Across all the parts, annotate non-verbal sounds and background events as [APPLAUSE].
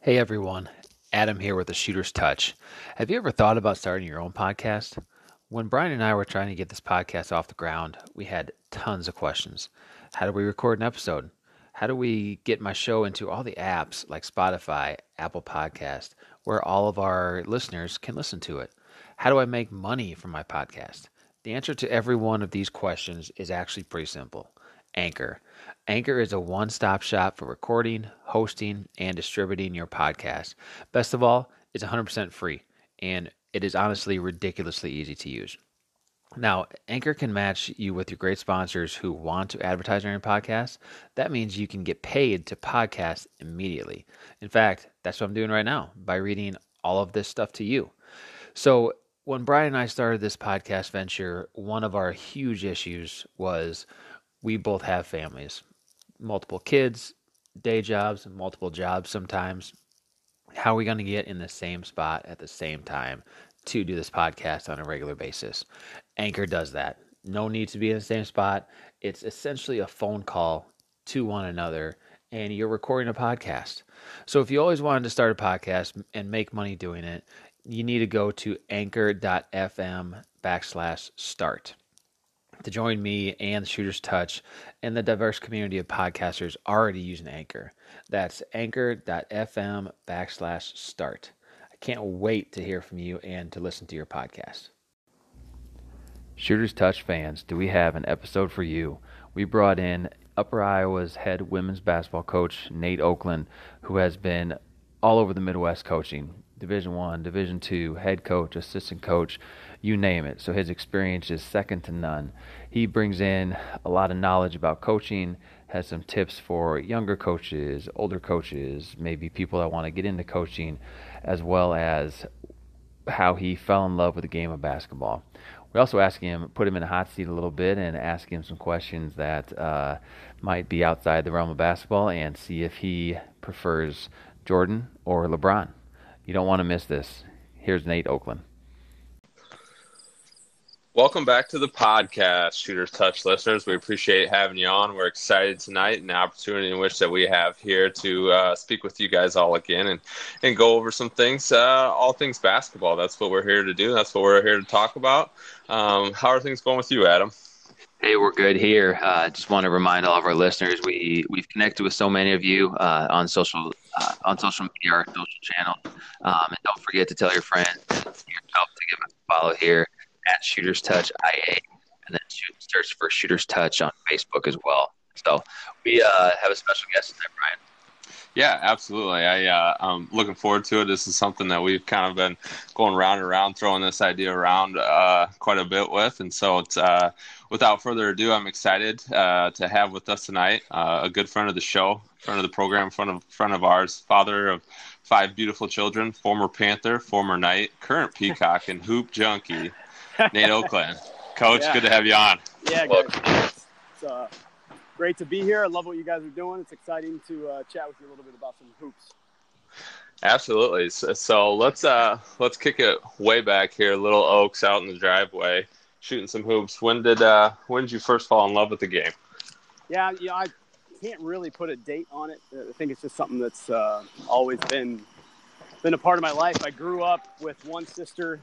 Hey everyone, Adam here with the Shooter's Touch. Have you ever thought about starting your own podcast? When Brian and I were trying to get this podcast off the ground, we had tons of questions. How do we record an episode? How do we get my show into all the apps like Spotify, Apple Podcast, where all of our listeners can listen to it? How do I make money from my podcast? The answer to every one of these questions is actually pretty simple. Anchor. Anchor is a one stop shop for recording, hosting, and distributing your podcast. Best of all, it's 100% free, and it is honestly ridiculously easy to use. Now, Anchor can match you with your great sponsors who want to advertise on your podcast. That means you can get paid to podcast immediately. In fact, that's what I'm doing right now by reading all of this stuff to you. So, when Brian and I started this podcast venture, one of our huge issues was we both have families, multiple kids, day jobs, and multiple jobs sometimes. How are we going to get in the same spot at the same time to do this podcast on a regular basis? Anchor does that. No need to be in the same spot. It's essentially a phone call to one another, and you're recording a podcast. So if you always wanted to start a podcast and make money doing it, you need to go to anchor.fm backslash start to join me and Shooter's Touch and the diverse community of podcasters already using Anchor. That's anchor.fm backslash start. I can't wait to hear from you and to listen to your podcast. Shooter's Touch fans, do we have an episode for you? We brought in Upper Iowa's head women's basketball coach, Nate Oakland, who has been all over the Midwest coaching. Division One, Division Two, head coach, assistant coach, you name it. So his experience is second to none. He brings in a lot of knowledge about coaching, has some tips for younger coaches, older coaches, maybe people that want to get into coaching, as well as how he fell in love with the game of basketball. We also ask him, put him in a hot seat a little bit, and ask him some questions that uh, might be outside the realm of basketball, and see if he prefers Jordan or LeBron. You don't want to miss this. Here's Nate Oakland. Welcome back to the podcast, Shooters Touch listeners. We appreciate having you on. We're excited tonight and the opportunity in which that we have here to uh, speak with you guys all again and, and go over some things, uh, all things basketball. That's what we're here to do. That's what we're here to talk about. Um, how are things going with you, Adam? Hey, we're good here. Uh, just want to remind all of our listeners we we've connected with so many of you uh, on social uh, on social media, our social channel, um, and don't forget to tell your friends and yourself to give us a follow here at Shooters Touch IA, and then search for Shooters Touch on Facebook as well. So we uh, have a special guest tonight, Brian. Yeah, absolutely. I uh, I'm looking forward to it. This is something that we've kind of been going round and around, throwing this idea around uh, quite a bit with, and so it's. Uh, without further ado, I'm excited uh, to have with us tonight uh, a good friend of the show, friend of the program, friend of friend of ours, father of five beautiful children, former Panther, former Knight, current Peacock, and hoop junkie, Nate Oakland. Coach, yeah. good to have you on. Yeah, guys. It's uh, great to be here. I love what you guys are doing. It's exciting to uh, chat with you a little bit about some hoops. Absolutely. So, so, let's uh, let's kick it way back here. Little Oaks out in the driveway, shooting some hoops. When did uh, when did you first fall in love with the game? Yeah, yeah. I can't really put a date on it. I think it's just something that's uh, always been been a part of my life. I grew up with one sister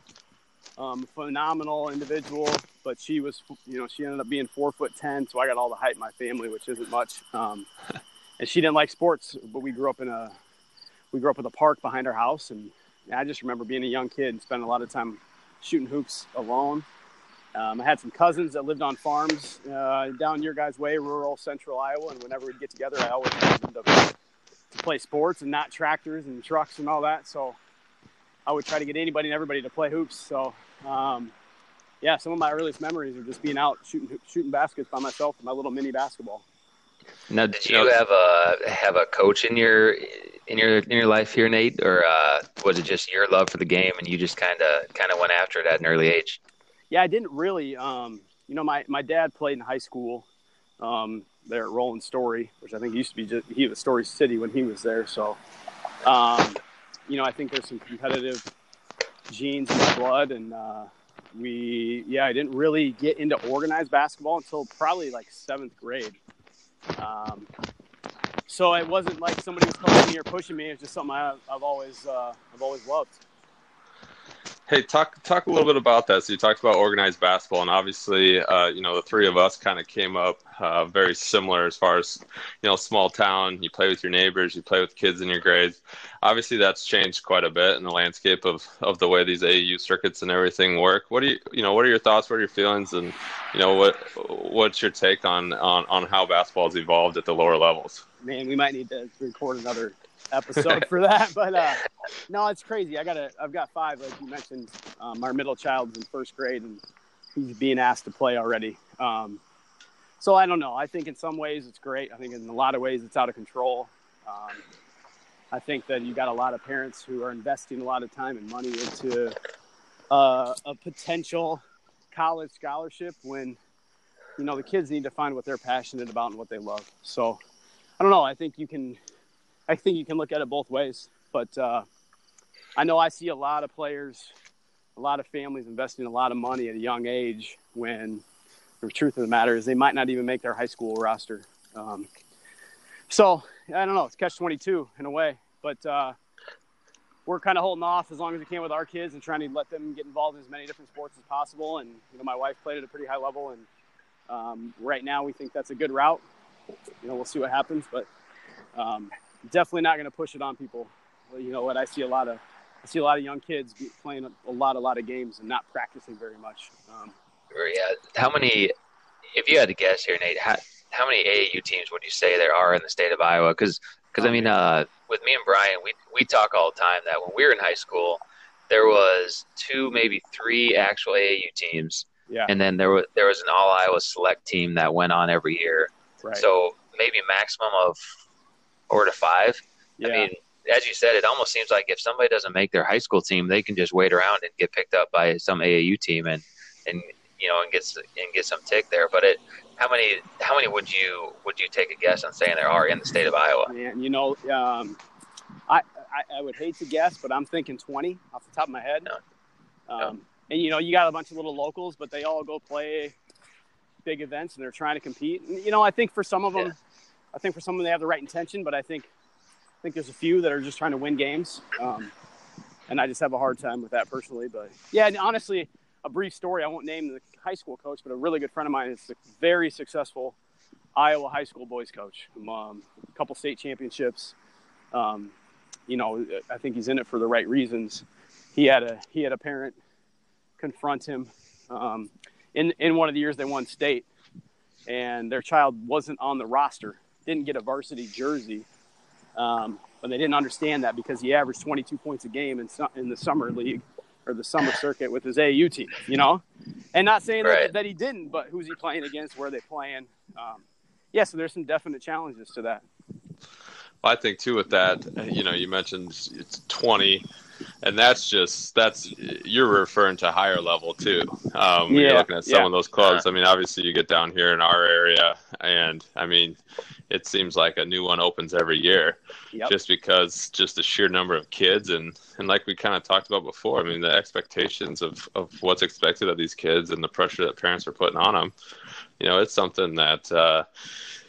um, phenomenal individual, but she was, you know, she ended up being four foot ten, so I got all the height in my family, which isn't much. Um, [LAUGHS] and she didn't like sports, but we grew up in a, we grew up with a park behind our house, and I just remember being a young kid and spending a lot of time shooting hoops alone. Um, I had some cousins that lived on farms uh, down your guys' way, rural central Iowa, and whenever we'd get together, I always wanted them to, to play sports and not tractors and trucks and all that. So I would try to get anybody and everybody to play hoops. So um, yeah, some of my earliest memories are just being out shooting shooting baskets by myself with my little mini basketball. Now, did you have a have a coach in your in your in your life here, Nate, or uh, was it just your love for the game and you just kind of kind of went after it at an early age? Yeah, I didn't really. Um, you know, my my dad played in high school um, there at Roland Story, which I think used to be just he was Story City when he was there. So, um, you know, I think there's some competitive genes in my blood, and uh, we, yeah, I didn't really get into organized basketball until probably like seventh grade. Um, so it wasn't like somebody was coaching me or pushing me. It's just something I, have always uh, I've always loved. Hey, talk talk a little bit about that. So you talked about organized basketball, and obviously, uh, you know, the three of us kind of came up uh, very similar as far as you know, small town. You play with your neighbors, you play with kids in your grades. Obviously, that's changed quite a bit in the landscape of, of the way these AAU circuits and everything work. What do you you know? What are your thoughts? What are your feelings? And you know, what what's your take on on on how basketball has evolved at the lower levels? Man, we might need to record another episode [LAUGHS] for that. But uh, no, it's crazy. I got a, I've got five, like you mentioned. Um, our middle child's in first grade, and he's being asked to play already. Um, so I don't know. I think in some ways it's great. I think in a lot of ways it's out of control. Um, I think that you got a lot of parents who are investing a lot of time and money into uh, a potential college scholarship when you know the kids need to find what they're passionate about and what they love. So I don't know. I think you can I think you can look at it both ways. But uh, I know I see a lot of players, a lot of families investing a lot of money at a young age when the truth of the matter is they might not even make their high school roster. Um, so I don't know. It's catch 22 in a way. But uh, we're kind of holding off as long as we can with our kids and trying to let them get involved in as many different sports as possible. And, you know, my wife played at a pretty high level. And um, right now we think that's a good route. You know, we'll see what happens. But um, definitely not going to push it on people. You know what? I see a lot of I see a lot of young kids playing a lot, a lot of games and not practicing very much. Um, yeah. How many? If you had to guess here, Nate, how, how many AAU teams would you say there are in the state of Iowa? Because because I mean, uh, with me and Brian, we we talk all the time that when we were in high school, there was two, maybe three actual AAU teams. Yeah. And then there was there was an all Iowa select team that went on every year. Right. So maybe maximum of four to five. Yeah. I mean, as you said, it almost seems like if somebody doesn't make their high school team, they can just wait around and get picked up by some AAU team and and you know and get and get some tick there. But it, how many how many would you would you take a guess on saying there are in the state of Iowa? Man, you know, um, I, I, I would hate to guess, but I'm thinking 20 off the top of my head. No. Um, no. And you know, you got a bunch of little locals, but they all go play big events and they're trying to compete. And, you know, I think for some of them. Yeah I think for some of them they have the right intention, but I think I think there's a few that are just trying to win games, um, and I just have a hard time with that personally. But yeah, honestly, a brief story. I won't name the high school coach, but a really good friend of mine is a very successful Iowa high school boys coach. Um, a couple state championships. Um, you know, I think he's in it for the right reasons. He had a he had a parent confront him um, in in one of the years they won state, and their child wasn't on the roster didn't get a varsity jersey. Um, but they didn't understand that because he averaged 22 points a game in, in the summer league or the summer circuit with his AU team, you know? And not saying right. that, that, he didn't, but who's he playing against? Where are they playing? Um, yeah, so there's some definite challenges to that. Well, I think too with that, you know, you mentioned it's 20 and that's just that's you're referring to higher level too. Um, yeah, you're looking at some yeah. of those clubs. I mean, obviously you get down here in our area, and I mean, it seems like a new one opens every year, yep. just because just the sheer number of kids and and like we kind of talked about before. I mean, the expectations of of what's expected of these kids and the pressure that parents are putting on them. You know, it's something that. Uh,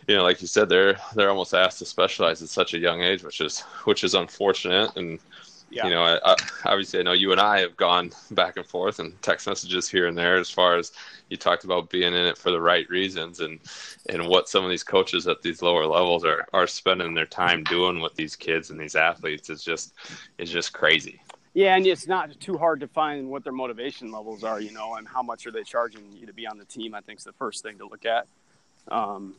you know, like you said, they're they're almost asked to specialize at such a young age, which is which is unfortunate. And yeah. you know, I, I, obviously, I know you and I have gone back and forth and text messages here and there as far as you talked about being in it for the right reasons and and what some of these coaches at these lower levels are are spending their time doing with these kids and these athletes is just is just crazy. Yeah, and it's not too hard to find what their motivation levels are, you know, and how much are they charging you to be on the team. I think is the first thing to look at. Um,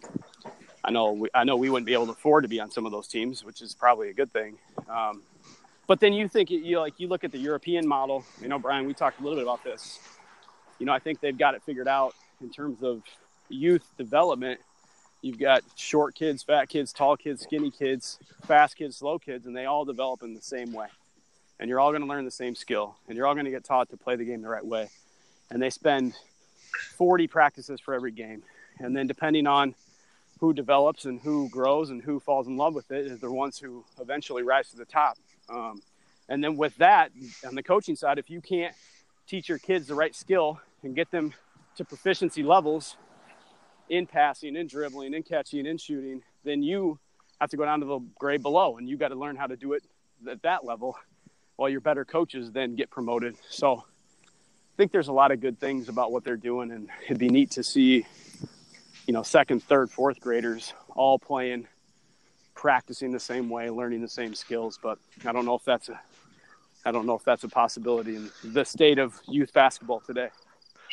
I know we, I know we wouldn't be able to afford to be on some of those teams, which is probably a good thing. Um, but then you think you like you look at the European model. You know, Brian, we talked a little bit about this. You know, I think they've got it figured out in terms of youth development. You've got short kids, fat kids, tall kids, skinny kids, fast kids, slow kids, and they all develop in the same way. And you're all going to learn the same skill, and you're all going to get taught to play the game the right way. And they spend 40 practices for every game. And then depending on who develops and who grows and who falls in love with it is the ones who eventually rise to the top. Um, and then with that, on the coaching side, if you can't teach your kids the right skill and get them to proficiency levels in passing, in dribbling, in catching, in shooting, then you have to go down to the grade below, and you got to learn how to do it at that level, while your better coaches then get promoted. So I think there's a lot of good things about what they're doing, and it'd be neat to see, you know, second, third, fourth graders all playing, practicing the same way, learning the same skills. But I don't know if that's a I don't know if that's a possibility in the state of youth basketball today.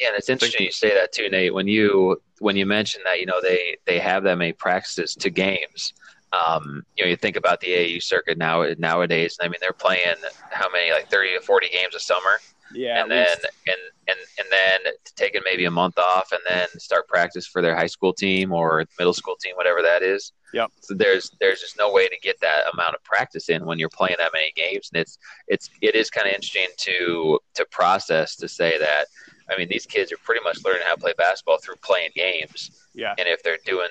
Yeah, and it's interesting you say that too, Nate. When you when you mention that, you know, they they have that many practices to games. Um, you know, you think about the AU circuit now nowadays. I mean, they're playing how many, like thirty to forty games a summer. Yeah, and then and and and then taking maybe a month off, and then start practice for their high school team or middle school team, whatever that is. Yep. So there's there's just no way to get that amount of practice in when you're playing that many games, and it's it's it is kind of interesting to to process to say that. I mean, these kids are pretty much learning how to play basketball through playing games. Yeah. And if they're doing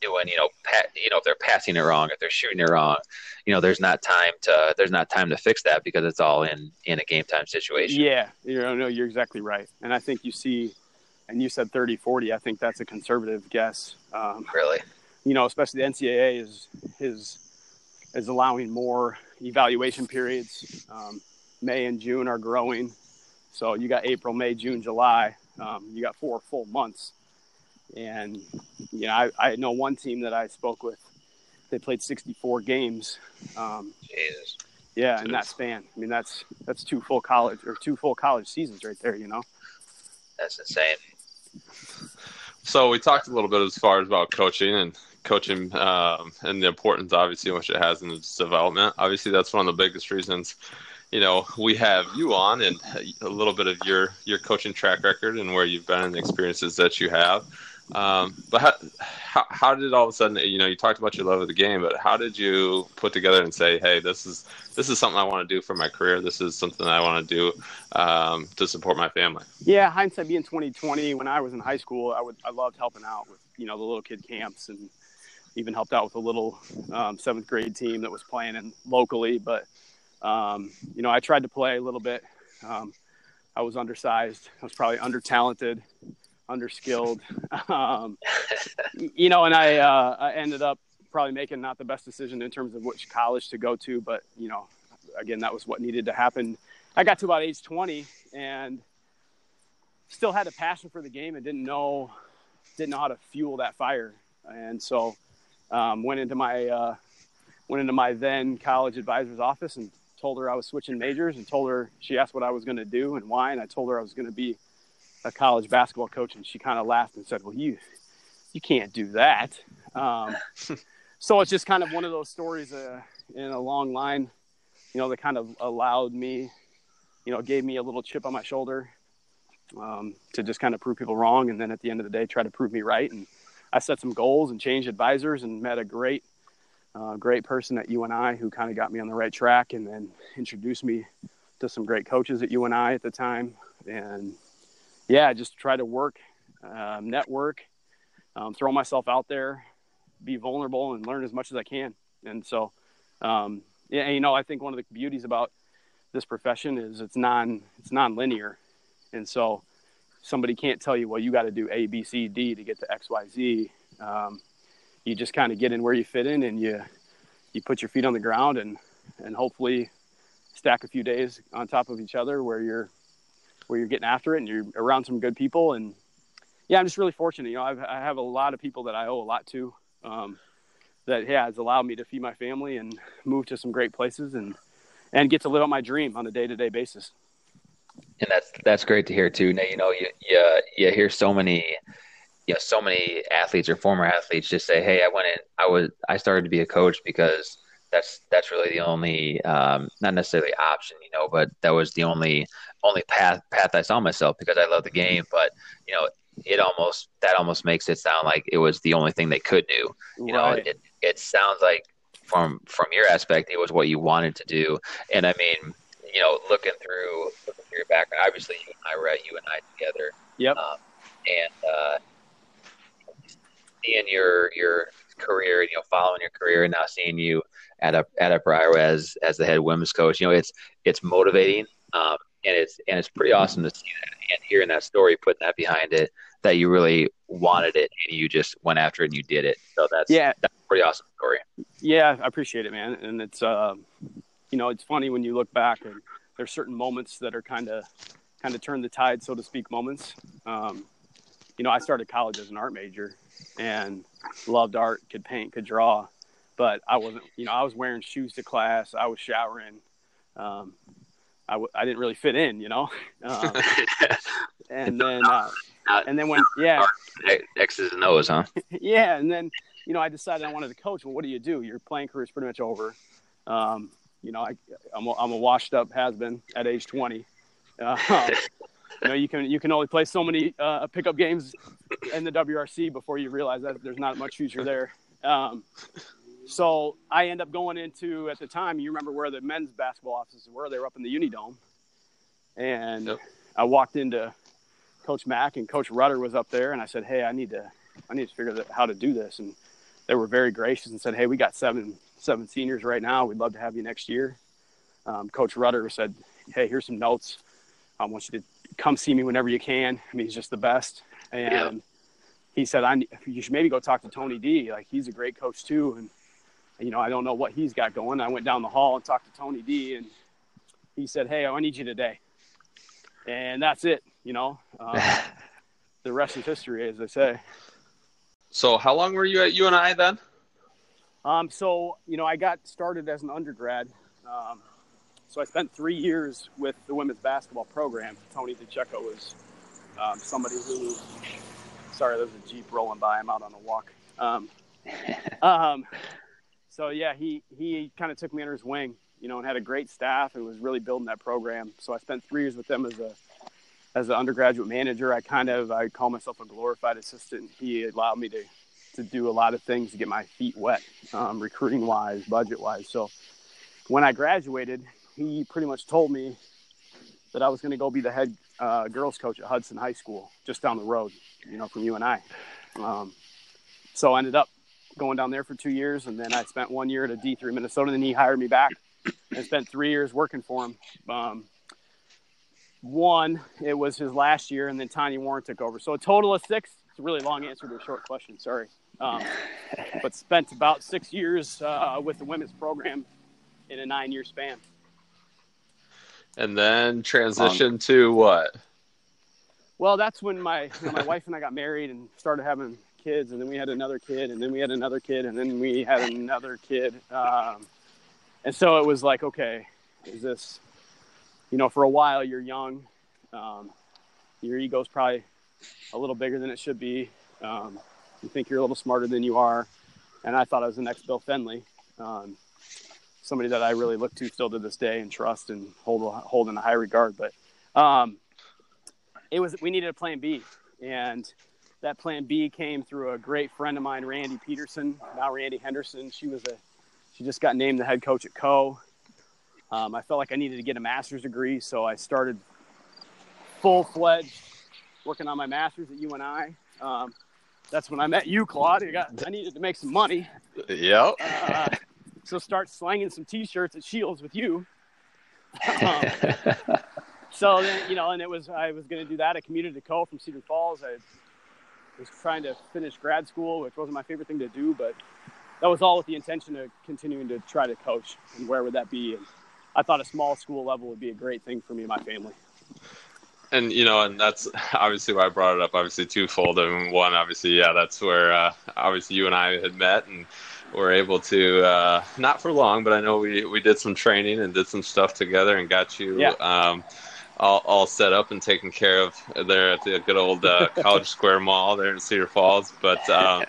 doing, you know, pat, you know, if they're passing it wrong, if they're shooting it wrong, you know, there's not time to there's not time to fix that because it's all in in a game time situation. Yeah, you know, no, you're exactly right, and I think you see, and you said 30, 40. I think that's a conservative guess. Um, really, you know, especially the NCAA is is is allowing more evaluation periods. Um, May and June are growing, so you got April, May, June, July. Um, you got four full months and you know, I, I know one team that I spoke with. They played 64 games. Um, Jesus. Yeah, in that span. I mean, that's that's two full college or two full college seasons right there. You know. That's insane. So we talked a little bit as far as about coaching and coaching um, and the importance, obviously, which it has in its development. Obviously, that's one of the biggest reasons you know we have you on and a little bit of your your coaching track record and where you've been and the experiences that you have um, but how, how, did all of a sudden, you know, you talked about your love of the game, but how did you put together and say, Hey, this is, this is something I want to do for my career. This is something I want to do, um, to support my family. Yeah. Hindsight being 2020, when I was in high school, I would, I loved helping out with, you know, the little kid camps and even helped out with a little, um, seventh grade team that was playing in locally. But, um, you know, I tried to play a little bit. Um, I was undersized. I was probably under talented underskilled. [LAUGHS] Um, you know, and I, uh, I ended up probably making not the best decision in terms of which college to go to, but you know, again, that was what needed to happen. I got to about age 20 and still had a passion for the game and didn't know, didn't know how to fuel that fire. And so, um, went into my, uh, went into my then college advisor's office and told her I was switching majors and told her she asked what I was going to do and why. And I told her I was going to be a college basketball coach, and she kind of laughed and said, "Well, you you can't do that." Um, [LAUGHS] so it's just kind of one of those stories uh, in a long line, you know, that kind of allowed me, you know, gave me a little chip on my shoulder um, to just kind of prove people wrong, and then at the end of the day, try to prove me right. And I set some goals and changed advisors, and met a great, uh, great person at UNI who kind of got me on the right track, and then introduced me to some great coaches at UNI at the time, and yeah, just try to work, um, network, um, throw myself out there, be vulnerable, and learn as much as I can. And so, um, yeah, and, you know, I think one of the beauties about this profession is it's non it's non-linear, and so somebody can't tell you, well, you got to do A, B, C, D to get to X, Y, Z. Um, you just kind of get in where you fit in, and you you put your feet on the ground, and and hopefully stack a few days on top of each other where you're where you're getting after it and you're around some good people. And yeah, I'm just really fortunate. You know, I've, I have a lot of people that I owe a lot to. Um, that yeah, has allowed me to feed my family and move to some great places and and get to live out my dream on a day to day basis. And that's that's great to hear too. Now you know you you you hear so many you know so many athletes or former athletes just say, "Hey, I went in. I was I started to be a coach because that's that's really the only um, not necessarily option, you know, but that was the only only path path I saw myself because I love the game. But you know, it almost that almost makes it sound like it was the only thing they could do. You right. know, it it sounds like from from your aspect, it was what you wanted to do. And I mean, you know, looking through, looking through your background, obviously you and I were at UNI together. Yep. Um, and uh, seeing your your career, and you know, following your career, and now seeing you at a at a Briar as as the head women's coach, you know, it's it's motivating. Um, and it's and it's pretty awesome to see that and hearing that story, putting that behind it. that you really wanted it and you just went after it and you did it. So that's yeah, that's a pretty awesome story. Yeah, I appreciate it, man. And it's uh, you know, it's funny when you look back and there's certain moments that are kind of kind of turn the tide, so to speak, moments. Um, you know, I started college as an art major and loved art, could paint, could draw, but I wasn't, you know, I was wearing shoes to class, I was showering. Um, I w- I didn't really fit in, you know. [LAUGHS] Um, [LAUGHS] and then, uh, and then when, yeah, X's and O's, huh? [LAUGHS] yeah, and then you know, I decided I wanted to coach. Well, what do you do? Your playing career is pretty much over. Um, you know, I, I'm a, I'm a washed up has been at age 20. Uh, you know, you can you can only play so many uh, pickup games in the WRC before you realize that there's not much future there. Um, so I end up going into at the time. You remember where the men's basketball offices were? They were up in the Unidome, and yep. I walked into Coach Mack and Coach Rudder was up there, and I said, "Hey, I need to I need to figure out how to do this." And they were very gracious and said, "Hey, we got seven seven seniors right now. We'd love to have you next year." Um, Coach Rudder said, "Hey, here's some notes. I want you to come see me whenever you can. I mean, he's just the best." And yeah. he said, "I you should maybe go talk to Tony D. Like he's a great coach too." And you know, I don't know what he's got going. I went down the hall and talked to Tony D. And he said, "Hey, I need you today." And that's it. You know, um, [LAUGHS] the rest is history, as they say. So, how long were you at UNI then? Um, so, you know, I got started as an undergrad. Um, so I spent three years with the women's basketball program. Tony DiCecco was um, somebody who, sorry, there's a Jeep rolling by. I'm out on a walk. Um, [LAUGHS] um, so yeah, he, he kind of took me under his wing, you know, and had a great staff and was really building that program. So I spent three years with them as a, as an undergraduate manager, I kind of I call myself a glorified assistant. He allowed me to to do a lot of things to get my feet wet, um, recruiting wise, budget wise. So when I graduated, he pretty much told me that I was going to go be the head uh, girls coach at Hudson High School, just down the road, you know, from you UNI. Um, so I ended up going down there for two years, and then I spent one year at a D3 Minnesota. And then he hired me back and spent three years working for him. Um, one, it was his last year, and then Tanya Warren took over. So a total of six. It's a really long answer to a short question. Sorry, um, but spent about six years uh, with the women's program in a nine-year span. And then transition um, to what? Well, that's when my you my wife and I got married and started having kids, and then we had another kid, and then we had another kid, and then we had another kid. Um, and so it was like, okay, is this you know, for a while you're young. Um, your ego's probably a little bigger than it should be. Um, you think you're a little smarter than you are. And I thought I was the next Bill Fennelly, um, somebody that I really look to still to this day and trust and hold, hold in a high regard. But um, it was, we needed a plan B. And that plan B came through a great friend of mine, Randi Peterson, now Randi Henderson. She was a, she just got named the head coach at Coe. Um, I felt like I needed to get a master's degree, so I started full fledged working on my master's at UNI. Um, that's when I met you, Claude. I, got, I needed to make some money. Yep. Uh, so start slanging some T-shirts at Scheels with you. [LAUGHS] Um, so then, you know, and it was I was going to do that. I commuted to Coe from Cedar Falls. I was trying to finish grad school, which wasn't my favorite thing to do, but that was all with the intention of continuing to try to coach. And where would that be? And I thought a small school level would be a great thing for me and my family. And you know, and that's obviously why I brought it up. Obviously, twofold. I mean, one, obviously, yeah, that's where uh, obviously you and I had met and were able to uh, not for long, but I know we we did some training and did some stuff together and got you. Yeah. Um, all, all set up and taken care of there at the good old uh, [LAUGHS] College Square Mall there in Cedar Falls. But [LAUGHS] um,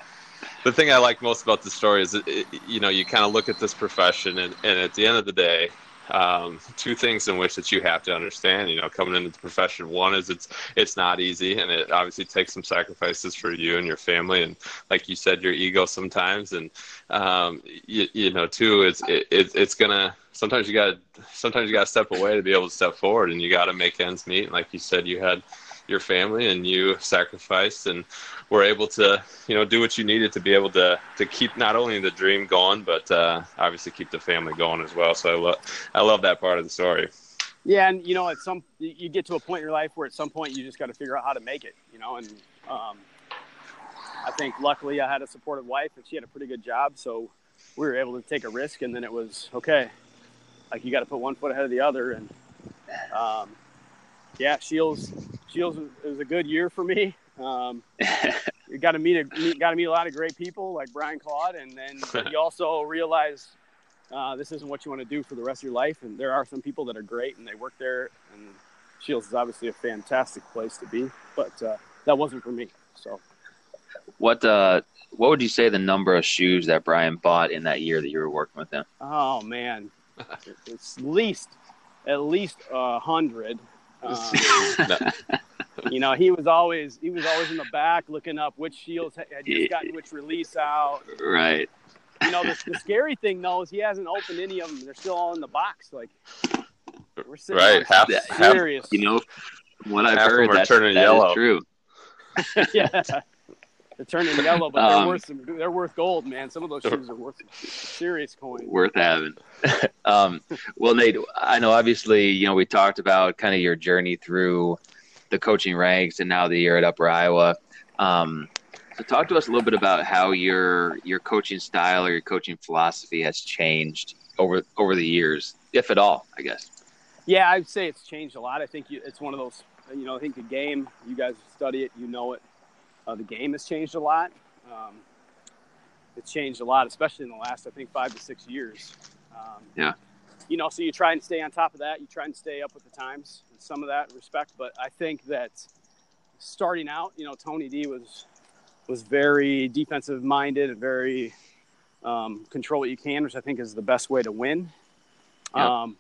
the thing I like most about the story is, it, you know, you kind of look at this profession, and, and at the end of the day, um, two things in which that you have to understand. You know, coming into the profession, one is it's it's not easy, and it obviously takes some sacrifices for you and your family, and like you said, your ego sometimes, and um, you, you know, two, it's it, it's gonna sometimes you gotta sometimes you got to step away to be able to step forward, and you got to make ends meet. And like you said, you had your family and you sacrificed and were able to you know do what you needed to be able to to keep not only the dream going but uh, obviously keep the family going as well so i love i love that part of the story yeah and you know at some you get to a point in your life where at some point you just got to figure out how to make it you know and Um, I think luckily I had a supportive wife and she had a pretty good job, so we were able to take a risk. And then it was okay, like you got to put one foot ahead of the other. And um, yeah, Scheels Scheels was a good year for me. Um, [LAUGHS] you got to meet a got to meet a lot of great people like Brian Claude, and then you also realize uh, this isn't what you want to do for the rest of your life. And there are some people that are great and they work there, and Scheels is obviously a fantastic place to be, but uh, that wasn't for me. So, what uh, what would you say the number of shoes that Brian bought in that year that you were working with him? Oh man, it's at least at least a hundred. [LAUGHS] Um, you know, he was always he was always in the back looking up which shields had just gotten which release out. Right. You know, the, the scary thing though is he hasn't opened any of them. They're still all in the box. Like we're sitting right. Half, serious. Half, you know, what I've half heard, that's, turning that yellow. true. [LAUGHS] yeah. They're turning yellow, but they're um, worth some, they're worth gold, man. Some of those shoes are worth serious coin. Worth having. [LAUGHS] um, well, Nate, I know obviously, you know, we talked about kind of your journey through the coaching ranks and now the year at Upper Iowa. Um, so talk to us a little bit about how your your coaching style or your coaching philosophy has changed over over the years, if at all, I guess. Yeah, I'd say it's changed a lot. I think you, it's one of those, you know, I think the game, you guys study it, you know it. Uh, the game has changed a lot. Um, it's changed a lot, especially in the last, I think, five to six years. Um, yeah. You know, so you try and stay on top of that. You try and stay up with the times. Some of that respect, but I think that starting out, you know, Tony D was was very defensive minded and very um, control what you can, which I think is the best way to win. Yeah. Um,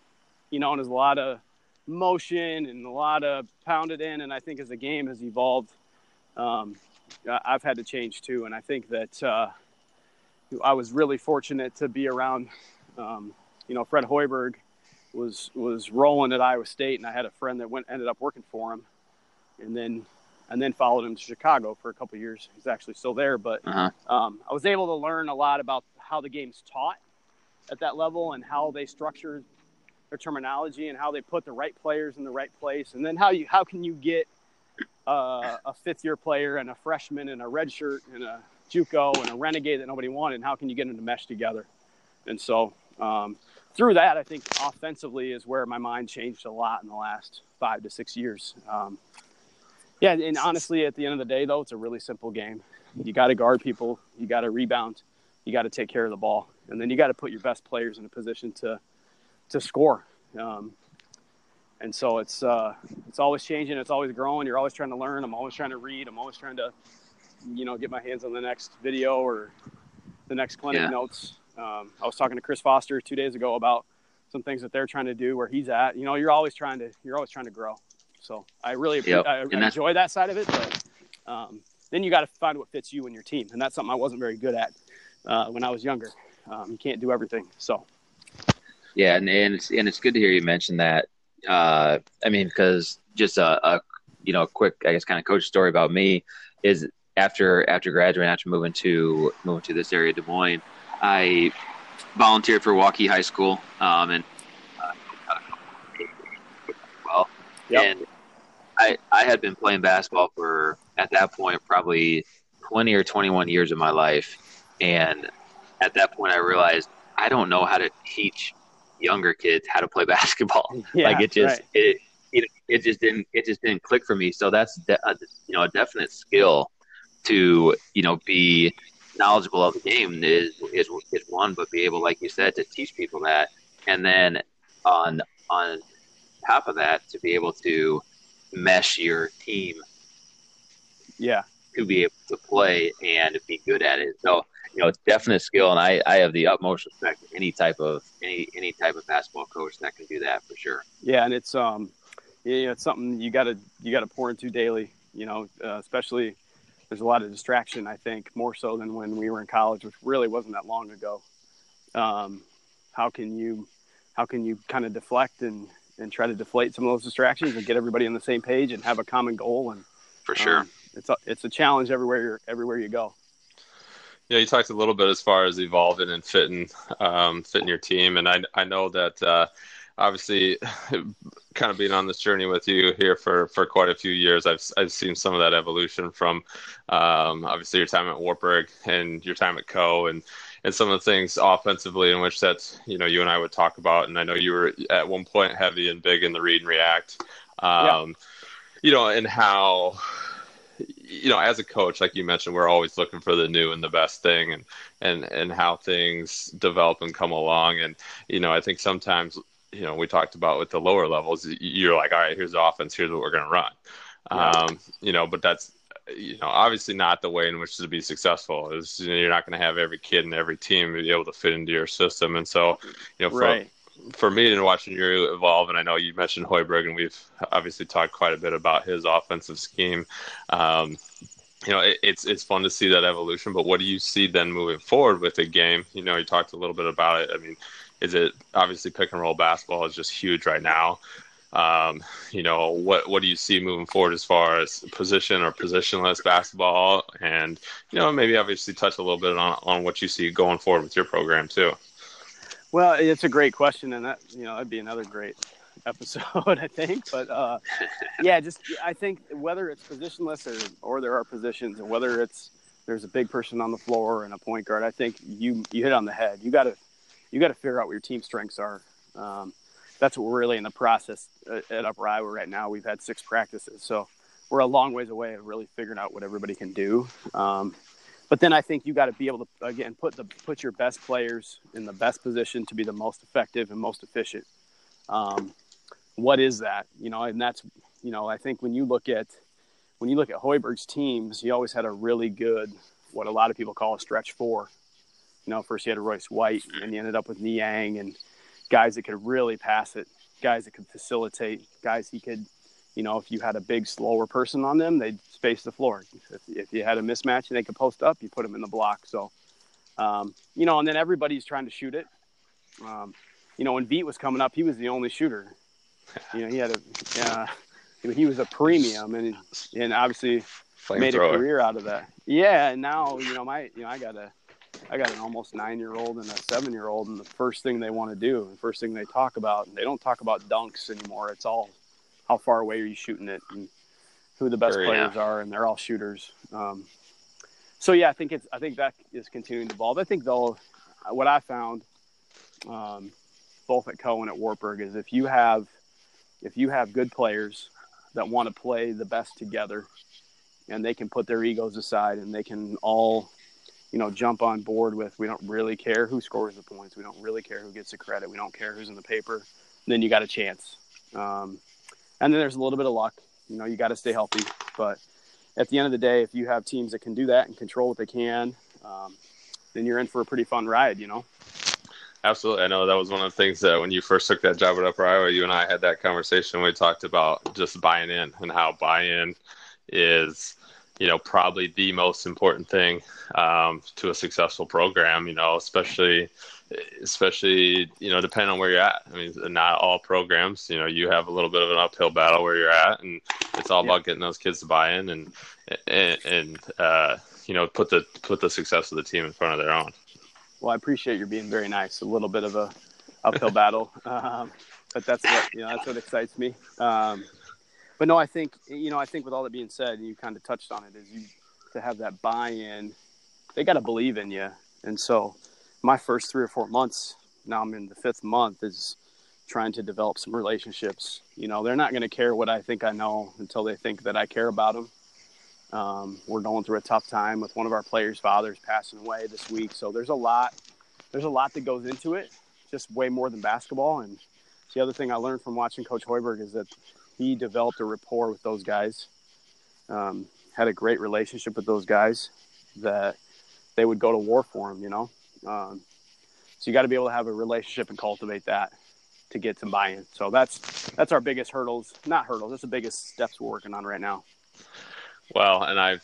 you know, and there's a lot of motion and a lot of pounded in, and I think as the game has evolved, um, I've had to change too. And I think that uh, I was really fortunate to be around. You know, Fred Hoiberg was was rolling at Iowa State, and I had a friend that went ended up working for him, and then and then followed him to Chicago for a couple years. He's actually still there, but uh-huh. um, I was able to learn a lot about how the game's taught at that level and how they structure their terminology and how they put the right players in the right place, and then how you how can you get uh, a fifth year player and a freshman and a red shirt and a JUCO and a renegade that nobody wanted, and how can you get them to mesh together? And so um, through that, I think offensively is where my mind changed a lot in the last five to six years. Um, yeah, and honestly, at the end of the day, though, it's a really simple game. You got to guard people, you got to rebound, you got to take care of the ball, and then you got to put your best players in a position to to score. Um, and so it's uh, it's always changing. It's always growing. You're always trying to learn. I'm always trying to read. I'm always trying to, you know, get my hands on the next video or the next clinic yeah. notes. Um, I was talking to Chris Foster two days ago about some things that they're trying to do where he's at. You know, you're always trying to you're always trying to grow. So I really yep. I, I enjoy that side of it, but um, then you got to find what fits you and your team, and that's something I wasn't very good at uh, when I was younger. Um, you can't do everything, so. Yeah, and and it's and it's good to hear you mention that uh, I mean, because just a, a, you know a quick, I guess, kind of coach story about me is after after graduating, after moving to moving to this area, Des Moines, I volunteered for Waukee High School, um, and uh, well, yep. and I I had been playing basketball for at that point probably twenty or twenty one years of my life, and at that point I realized I don't know how to teach younger kids how to play [LAUGHS] basketball. Yeah, like it just right. it, it it just didn't it just didn't click for me. So that's de- a, you know a definite skill to you know be knowledgeable of the game is is is one, but be able, like you said, to teach people that, and then on on top of that, to be able to mesh your team. Yeah. To be able to play and be good at it. So you know, it's definite skill, and I, I have the utmost respect for any type of any any type of basketball coach that can do that for sure. Yeah, and it's um, yeah, it's something you gotta you gotta pour into daily. You know, uh, especially there's a lot of distraction. I think more so than when we were in college, which really wasn't that long ago. Um, how can you how can you kind of deflect and and try to deflate some of those distractions and get everybody on the same page and have a common goal and for sure um, it's a, it's a challenge everywhere you everywhere you go yeah, you talked a little bit as far as evolving and fitting, um, fitting your team, and I I know that uh, obviously, [SIGHS] kind of being on this journey with you here for for quite a few years, I've I've seen some of that evolution from um, obviously your time at Wartburg and your time at Coe and and some of the things offensively in which that's you know you and I would talk about. And I know you were at one point heavy and big in the read and react. Um, yeah. You know, and how you know, as a coach, like you mentioned, we're always looking for the new and the best thing, and and and how things develop and come along. And you know, I think sometimes, you know, we talked about with the lower levels, you're like, all right, here's the offense, here's what we're going to run. Yeah. Um, you know, but that's you know obviously not the way in which to be successful. Is you know, you're not going to have every kid and every team be able to fit into your system, and so you know, for, right for me and watching you evolve, and I know you mentioned Hoiberg, and we've obviously talked quite a bit about his offensive scheme. Um, you know, it, it's it's fun to see that evolution. But what do you see then moving forward with the game? You know, you talked a little bit about it. I mean, is it obviously pick and roll basketball is just huge right now? Um, you know, what what do you see moving forward as far as position or positionless basketball? And you know, maybe obviously touch a little bit on on what you see going forward with your program too. Well, it's a great question, and that you know that'd be another great episode, [LAUGHS] I think. But uh, yeah, just I think whether it's positionless or or there are positions, and whether it's there's a big person on the floor and a point guard, I think you you hit on the head. You got to you got to figure out what your team strengths are. Um, that's what we're really in the process at Upper Iowa right now. We've had six practices, so we're a long ways away of really figuring out what everybody can do. Um, but then I think you got to be able to again put the put your best players in the best position to be the most effective and most efficient. Um, what is that? You know, and that's you know I think when you look at when you look at Hoiberg's teams, he always had a really good what a lot of people call a stretch four. You know, first he had a Royce White, and he ended up with Niang and guys that could really pass it, guys that could facilitate, guys he could you know, if you had a big, slower person on them, they'd space the floor. If, if you had a mismatch and they could post up, you put them in the block. So, um, you know, and then everybody's trying to shoot it. Um, you know, when Beat was coming up, he was the only shooter. You know, he had a, uh, he was a premium, and and obviously Flame made thrower. a career out of that. Yeah, and now you know my, you know, I got a, I got an almost nine year old and a seven year old, and the first thing they want to do, the first thing they talk about, and they don't talk about dunks anymore. It's all how far away are you shooting it and who the best sure, players yeah. are, and they're all shooters. Um, so yeah, I think it's I think that is continuing to evolve. I think though, what I found, um, both at Cohen at Wartburg is if you have if you have good players that want to play the best together, and they can put their egos aside and they can all you know, jump on board with we don't really care who scores the points. We don't really care who gets the credit. We don't care who's in the paper. Then you got a chance. Um, and then there's a little bit of luck. You know, you got to stay healthy. But at the end of the day, if you have teams that can do that and control what they can, um, then you're in for a pretty fun ride. You know. Absolutely. I know that was one of the things that when you first took that job at Upper Iowa, you and I had that conversation. We talked about just buying in and how buy-in is, you know, probably the most important thing um, to a successful program. You know, especially especially you know depending on where you're at. I mean, not all programs. You know, you have a little bit of an uphill battle where you're at, and it's all yeah. about getting those kids to buy in and and, and uh, you know put the put the success of the team in front of their own. Well, I appreciate you being very nice. A little bit of a uphill battle, [LAUGHS] um, but that's what you know. That's what excites me. Um, but no, I think you know. I think with all that being said, and you kind of touched on it, is you to have that buy-in. They got to believe in you, and so my first three or four months, now I'm in the fifth month, is trying to develop some relationships. You know, they're not going to care what I think I know until they think that I care about them. Um, we're going through a tough time with one of our players' fathers passing away this week, so there's a lot. There's a lot that goes into it, just way more than basketball. And the other thing I learned from watching Coach Hoiberg is that he developed a rapport with those guys. Um, had a great relationship with those guys that they would go to war for him. You know, um, so you got to be able to have a relationship and cultivate that to get some buy-in. So that's that's our biggest hurdles, not hurdles. That's the biggest steps we're working on right now. Well, and I've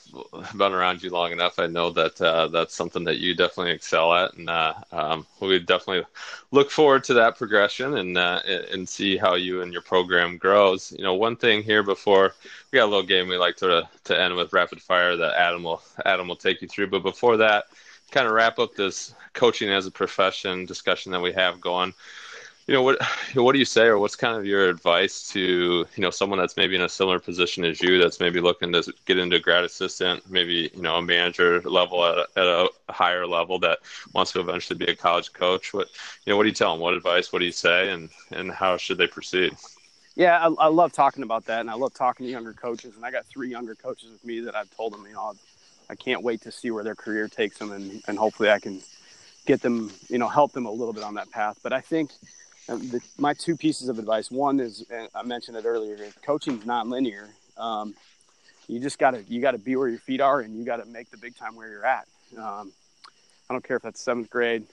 been around you long enough. I know that uh, that's something that you definitely excel at, and uh, um, we definitely look forward to that progression and uh, and see how you and your program grows. You know, one thing here before we got a little game we like to to end with rapid fire that Adam will Adam will take you through. But before that, kind of wrap up this coaching as a profession discussion that we have going. You know what [SIGHS] what do you say or what's kind of your advice to you know someone that's maybe in a similar position as you that's maybe looking to get into grad assistant maybe you know a manager level at a, at a higher level that wants to eventually be a college coach? What you know what do you tell them what advice what do you say and and how should they proceed? Yeah I, I love talking about that and i love talking to younger coaches and i got three younger coaches with me that i've told them you know i can't wait to see where their career takes them and, and hopefully i can get them you know help them a little bit on that path. But i think the, my two pieces of advice. One is I mentioned it earlier. Coaching is nonlinear. Um, you just gotta you gotta be where your feet are, and you gotta make the big time where you're at. Um, I don't care if that's seventh grade,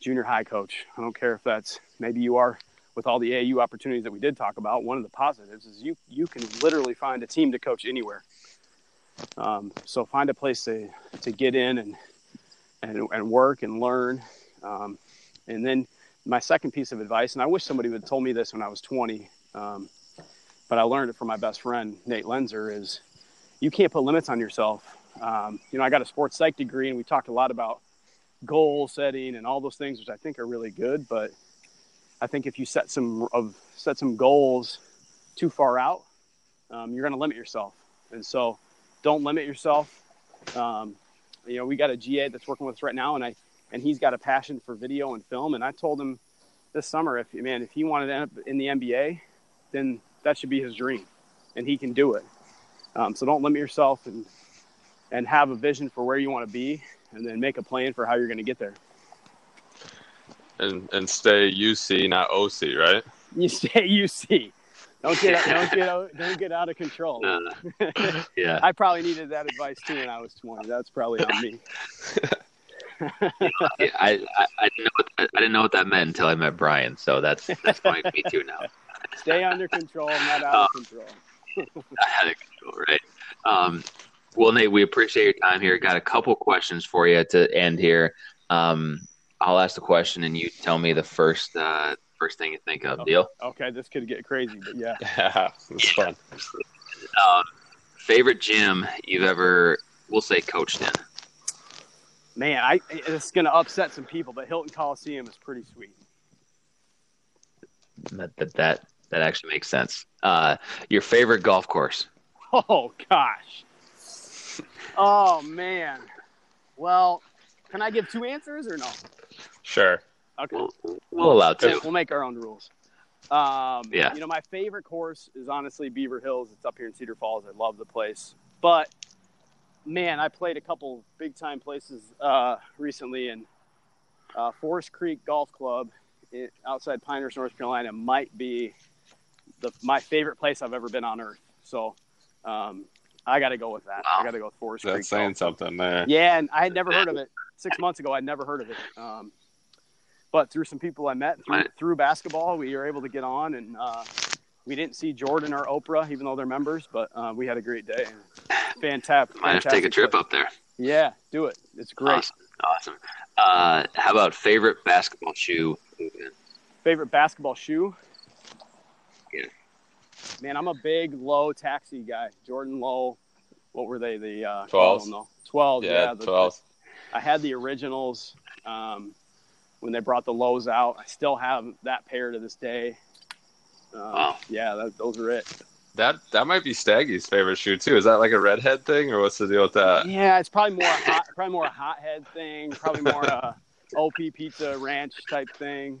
junior high coach. I don't care if that's maybe you are with all the AAU opportunities that we did talk about. One of the positives is you you can literally find a team to coach anywhere. Um, so find a place to to get in and and, and work and learn, um, and then my second piece of advice, and I wish somebody would have told me this when I was 20, um, but I learned it from my best friend Nate Lenzer, is you can't put limits on yourself. Um, you know, I got a sports psych degree, and we talked a lot about goal setting and all those things, which I think are really good. But I think if you set some of set some goals too far out, um, you're going to limit yourself. And so, don't limit yourself. Um, you know, we got a GA that's working with us right now, and I and he's got a passion for video and film. And I told him this summer, if man, if he wanted to end up in the NBA, then that should be his dream, and he can do it. Um, so don't limit yourself and and have a vision for where you want to be, and then make a plan for how you're going to get there. And and stay UC, not OC, right? You stay UC. Don't get don't get don't get out of control. [LAUGHS] [LAUGHS] yeah, I probably needed that advice too when I was 20. That's probably on me. [LAUGHS] I, I, I, didn't know what that, I didn't know what that meant until I met Brian. So that's that's going to me too now. Stay under control, not out um, of control. [LAUGHS] out of control, right? Um, well, Nate, we appreciate your time here. Got a couple questions for you to end here. Um, I'll ask the question, and you tell me the first uh, first thing you think of. Okay. Deal? Okay, this could get crazy, but yeah, [LAUGHS] yeah, it's fun. [LAUGHS] Um, favorite gym you've ever, we'll say, coached in? Man, I it's going to upset some people, but Hilton Coliseum is pretty sweet. That that that, that actually makes sense. Uh, your favorite golf course? [LAUGHS] Oh gosh. Oh man. Well, can I give two answers or no? Sure. Okay. We'll, we'll allow two. We'll make our own rules. Um, yeah. You know, my favorite course is honestly Beaver Hills. It's up here in Cedar Falls. I love the place, but man, I played a couple big time places uh, recently, and uh, Forest Creek Golf Club in, outside Pinehurst, North Carolina, might be the my favorite place I've ever been on earth. So um, I got to go with that. Wow. I got to go with Forest That's Creek. That's saying something there. Yeah, and I had never heard of it six months ago. I'd never heard of it. Um, but through some people I met through, through basketball, we were able to get on and uh, we didn't see Jordan or Oprah, even though they're members, but uh, we had a great day. Fantastic. Might have to take a trip up there. Yeah, do it. It's great. Awesome. awesome. Uh, how about favorite basketball shoe? Favorite basketball shoe? Yeah. Man, I'm a big low taxi guy. Jordan Low. What were they? The uh, 12s. 12. Yeah, yeah the, 12s. I had the originals um, when they brought the lows out. I still have that pair to this day. Um, wow. Yeah, that, those are it. That that might be Staggy's favorite shoe too. Is that like a redhead thing, or what's the deal with that? Yeah, it's probably more hot, [LAUGHS] probably more a hothead thing. Probably more a [LAUGHS] OP Pizza Ranch type thing.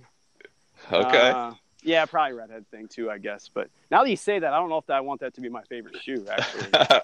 Okay. Uh, yeah, probably redhead thing too, I guess. But now that you say that, I don't know if I want that to be my favorite shoe. Actually.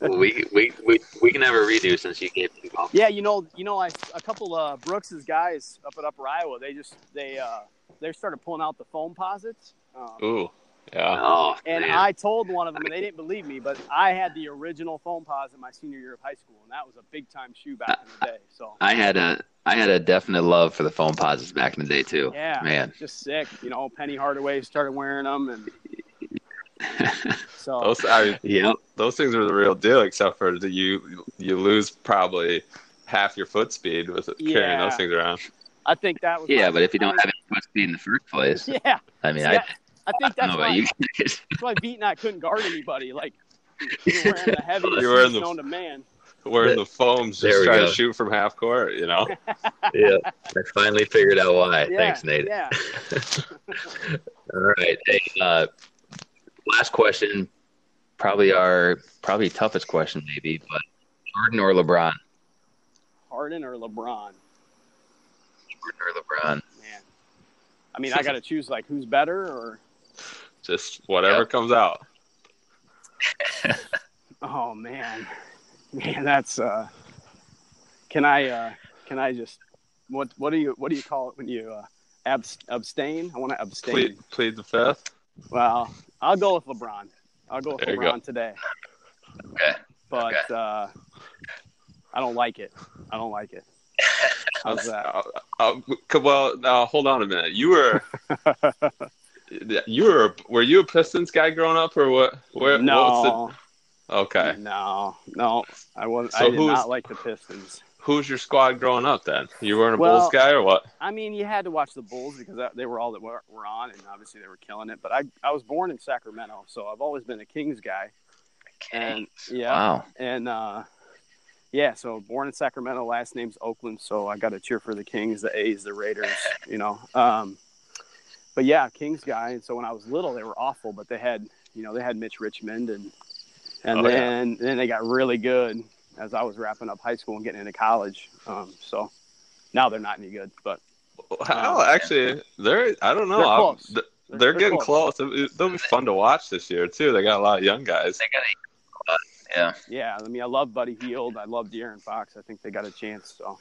[LAUGHS] we, we we we can have a redo since you gave me Yeah, you know, you know, I a couple of Brooks's guys up at Upper Iowa. They just they uh they started pulling out the Foamposites. Um, Ooh. Yeah. Oh, and man. I told one of them, and they didn't believe me, but I had the original foam Foamposite my senior year of high school, and that was a big time shoe back in the day. So I had a I had a definite love for the Foamposites back in the day too. Yeah, man, just sick. You know, Penny Hardaway started wearing them, and [LAUGHS] so those I, yep. those things are the real deal. Except for the, you you lose probably half your foot speed with yeah. carrying those things around. I think that was yeah, but if you don't have any foot speed in the first place, [LAUGHS] yeah. I mean, See, I, I think that's why, you [LAUGHS] that's why Beat not couldn't guard anybody. Like you [LAUGHS] were wearing the heaviest shoes known to man. wearing the foams, just trying go. to shoot from half court. You know. yeah, I finally figured out why. Yeah, Thanks, Nate. Yeah. All right. Hey, uh, last question, probably our probably toughest question, maybe, but Jordan or LeBron? Harden or LeBron? Jordan or LeBron? Man. I mean, I got to choose like who's better or Just whatever Yeah. comes out. [LAUGHS] oh man. Man, that's uh can I uh can I just what what do you what do you call it when you uh abs- abstain? I want to abstain. Plead, plead the fifth. Well, I'll go with LeBron. I'll go with There LeBron go. today. Okay. But Okay. uh I don't like it. I don't like it. [LAUGHS] How's that? [LAUGHS] Uh, uh, well, now hold on a minute. You were, [LAUGHS] you were, were you a Pistons guy growing up, or what? Where? what was no, the, okay. no, no. I was. So I did who's- not like the Pistons. Who's your squad growing up then? You weren't a Well- Bulls guy or what? I mean, you had to watch the Bulls because they were all that were, were on, and obviously they were killing it. But I, I was born in Sacramento, so I've always been a Kings guy. And yeah, Wow. and uh, yeah, so born in Sacramento, last name's Oakland, so I got to cheer for the Kings, the A's, the Raiders, you know. Um, but yeah, Kings guy. And so when I was little, they were awful, but they had, you know, they had Mitch Richmond, and and Oh, yeah. then then they got really good as I was wrapping up high school and getting into college. Um, so now they're not any good, but Well, actually, they're. I don't know. They're close. They're- They're, they're getting close. close. They'll be fun to watch this year too. They got a lot of young guys. They got a, yeah. yeah, I mean, I love Buddy Hield. I love De'Aaron Fox. I think they got a chance. So,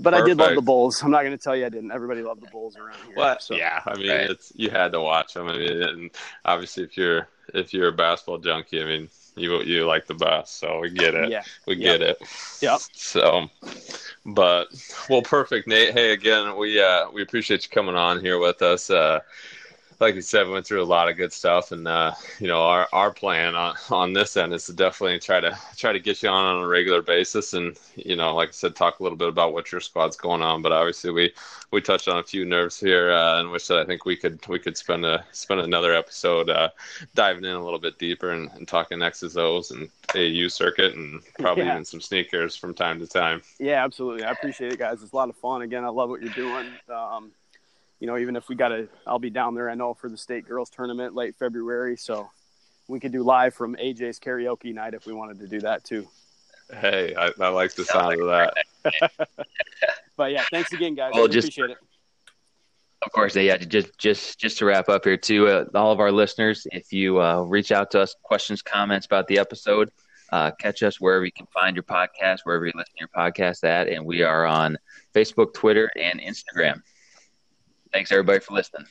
but I did love the Bulls. I'm not going to tell you I didn't. Everybody loved the Bulls around here. Well, so. yeah, I mean, Right. it's you had to watch them. I mean, and obviously, if you're if you're a basketball junkie, I mean, you you like the best, so we get it. yeah, We Yep. get it. Yep. So, but well, perfect, Nate. Hey, again, we uh we appreciate you coming on here with us. Uh, like you said, we went through a lot of good stuff, and uh, you know, our our plan on on this end is to definitely try to try to get you on on a regular basis, and you know, like I said, talk a little bit about what your squad's going on. But obviously, we we touched on a few nerves here, uh, in which that I think we could we could spend a spend another episode uh, diving in a little bit deeper and, and talking X's O's and AAU circuit, and probably Yeah. even some sneakers from time to time. yeah, absolutely. I appreciate it, guys. It's a lot of fun. Again, I love what you're doing. Um, you know, even if we got to, I'll be down there. I know for the state girls tournament late February, so we could do live from AJ's karaoke night if we wanted to do that too. Hey, I, I like the sound of that. [LAUGHS] But yeah, thanks again, guys. Well, I just- appreciate it. Of course, yeah. Just, just, just to wrap up here, too, uh, all of our listeners, if you uh, reach out to us, questions, comments about the episode, uh, catch us wherever you can find your podcast, wherever you listen to your podcast at, and we are on Facebook, Twitter, and Instagram. Thanks everybody for listening.